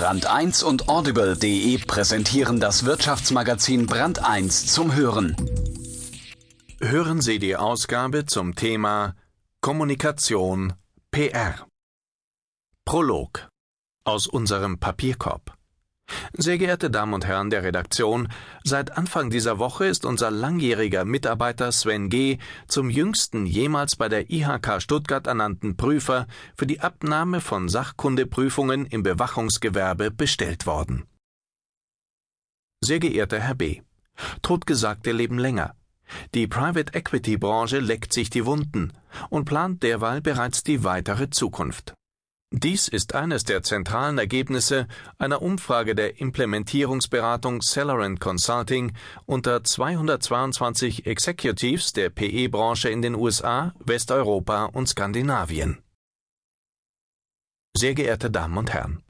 Brand 1 und Audible.de präsentieren das Wirtschaftsmagazin Brand 1 zum Hören. Hören Sie die Ausgabe zum Thema Kommunikation PR. Prolog aus unserem Papierkorb. Sehr geehrte Damen und Herren der Redaktion, seit Anfang dieser Woche ist unser langjähriger Mitarbeiter Sven G. zum jüngsten jemals bei der IHK Stuttgart ernannten Prüfer für die Abnahme von Sachkundeprüfungen im Bewachungsgewerbe bestellt worden. Sehr geehrter Herr B. Totgesagte leben länger. Die Private Equity Branche leckt sich die Wunden und plant derweil bereits die weitere Zukunft. Dies ist eines der zentralen Ergebnisse einer Umfrage der Implementierungsberatung Cellaran Consulting unter 222 Executives der PE-Branche in den USA, Westeuropa und Skandinavien. Sehr geehrte Damen und Herren,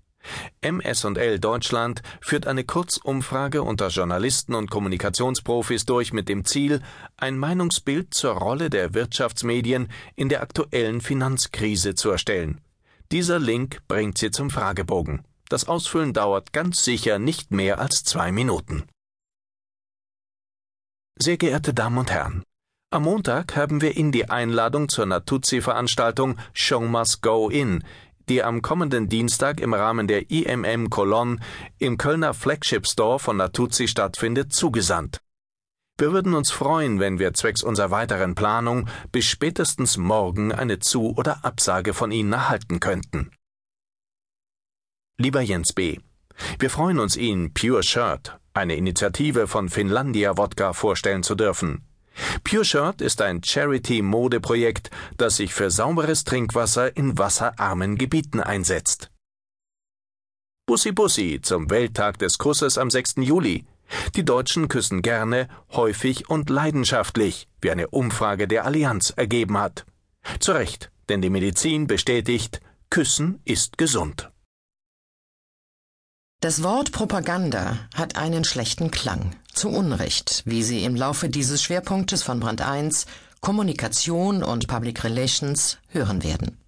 MS&L Deutschland führt eine Kurzumfrage unter Journalisten und Kommunikationsprofis durch mit dem Ziel, ein Meinungsbild zur Rolle der Wirtschaftsmedien in der aktuellen Finanzkrise zu erstellen. Dieser Link bringt Sie zum Fragebogen. Das Ausfüllen dauert ganz sicher nicht mehr als zwei Minuten. Sehr geehrte Damen und Herren, am Montag haben wir Ihnen die Einladung zur Natuzzi-Veranstaltung Show Must Go In, die am kommenden Dienstag im Rahmen der IMM Cologne im Kölner Flagship Store von Natuzzi stattfindet, zugesandt. Wir würden uns freuen, wenn wir zwecks unserer weiteren Planung bis spätestens morgen eine Zu- oder Absage von Ihnen erhalten könnten. Lieber Jens B., wir freuen uns, Ihnen Pure Shirt, eine Initiative von Finlandia Wodka, vorstellen zu dürfen. Pure Shirt ist ein Charity-Modeprojekt, das sich für sauberes Trinkwasser in wasserarmen Gebieten einsetzt. Bussi Bussi zum Welttag des Kusses am 6. Juli. Die Deutschen küssen gerne, häufig und leidenschaftlich, wie eine Umfrage der Allianz ergeben hat. Zu Recht, denn die Medizin bestätigt, Küssen ist gesund. Das Wort Propaganda hat einen schlechten Klang. Zu Unrecht, wie Sie im Laufe dieses Schwerpunktes von Brand 1 Kommunikation und Public Relations hören werden.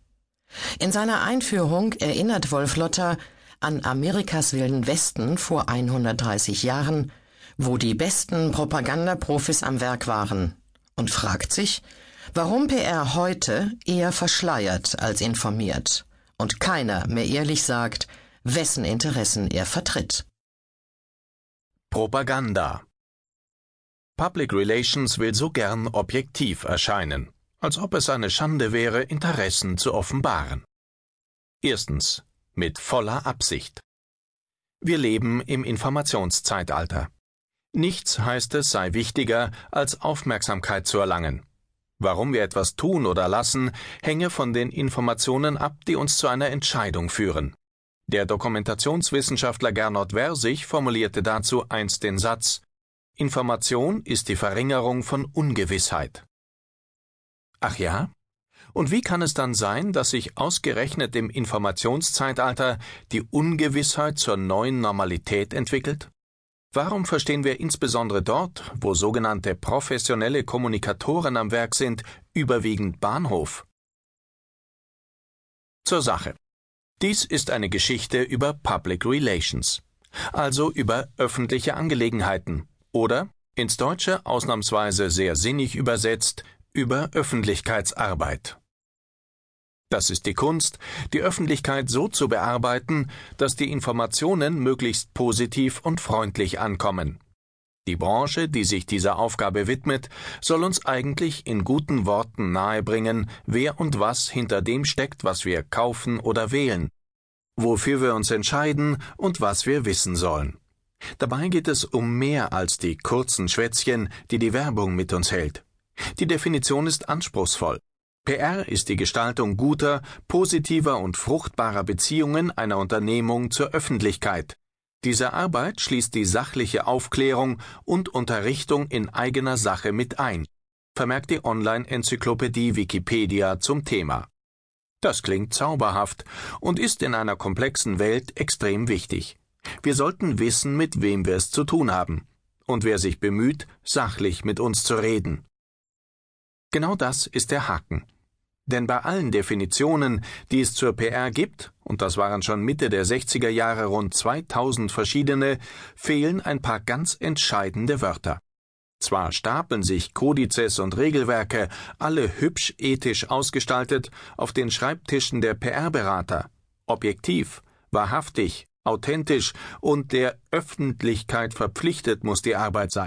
In seiner Einführung erinnert Wolf Lotter an Amerikas wilden Westen vor 130 Jahren, wo die besten Propagandaprofis am Werk waren, und fragt sich, warum PR heute eher verschleiert als informiert und keiner mehr ehrlich sagt, wessen Interessen er vertritt. Propaganda Public Relations will so gern objektiv erscheinen, als ob es eine Schande wäre, Interessen zu offenbaren. Erstens mit voller Absicht. Wir leben im Informationszeitalter. Nichts heißt es sei wichtiger, als Aufmerksamkeit zu erlangen. Warum wir etwas tun oder lassen, hänge von den Informationen ab, die uns zu einer Entscheidung führen. Der Dokumentationswissenschaftler Gernot Versich formulierte dazu einst den Satz Information ist die Verringerung von Ungewissheit. Ach ja? Und wie kann es dann sein, dass sich ausgerechnet im Informationszeitalter die Ungewissheit zur neuen Normalität entwickelt? Warum verstehen wir insbesondere dort, wo sogenannte professionelle Kommunikatoren am Werk sind, überwiegend Bahnhof? Zur Sache. Dies ist eine Geschichte über Public Relations, also über öffentliche Angelegenheiten oder, ins Deutsche ausnahmsweise sehr sinnig übersetzt, über Öffentlichkeitsarbeit. Das ist die Kunst, die Öffentlichkeit so zu bearbeiten, dass die Informationen möglichst positiv und freundlich ankommen. Die Branche, die sich dieser Aufgabe widmet, soll uns eigentlich in guten Worten nahebringen, wer und was hinter dem steckt, was wir kaufen oder wählen, wofür wir uns entscheiden und was wir wissen sollen. Dabei geht es um mehr als die kurzen Schwätzchen, die die Werbung mit uns hält. Die Definition ist anspruchsvoll. PR ist die Gestaltung guter, positiver und fruchtbarer Beziehungen einer Unternehmung zur Öffentlichkeit. Diese Arbeit schließt die sachliche Aufklärung und Unterrichtung in eigener Sache mit ein, vermerkt die Online-Enzyklopädie Wikipedia zum Thema. Das klingt zauberhaft und ist in einer komplexen Welt extrem wichtig. Wir sollten wissen, mit wem wir es zu tun haben, und wer sich bemüht, sachlich mit uns zu reden. Genau das ist der Haken. Denn bei allen Definitionen, die es zur PR gibt, und das waren schon Mitte der 60er Jahre rund 2000 verschiedene, fehlen ein paar ganz entscheidende Wörter. Zwar stapeln sich Kodizes und Regelwerke, alle hübsch ethisch ausgestaltet, auf den Schreibtischen der PR-Berater. Objektiv, wahrhaftig, authentisch und der Öffentlichkeit verpflichtet muss die Arbeit sein.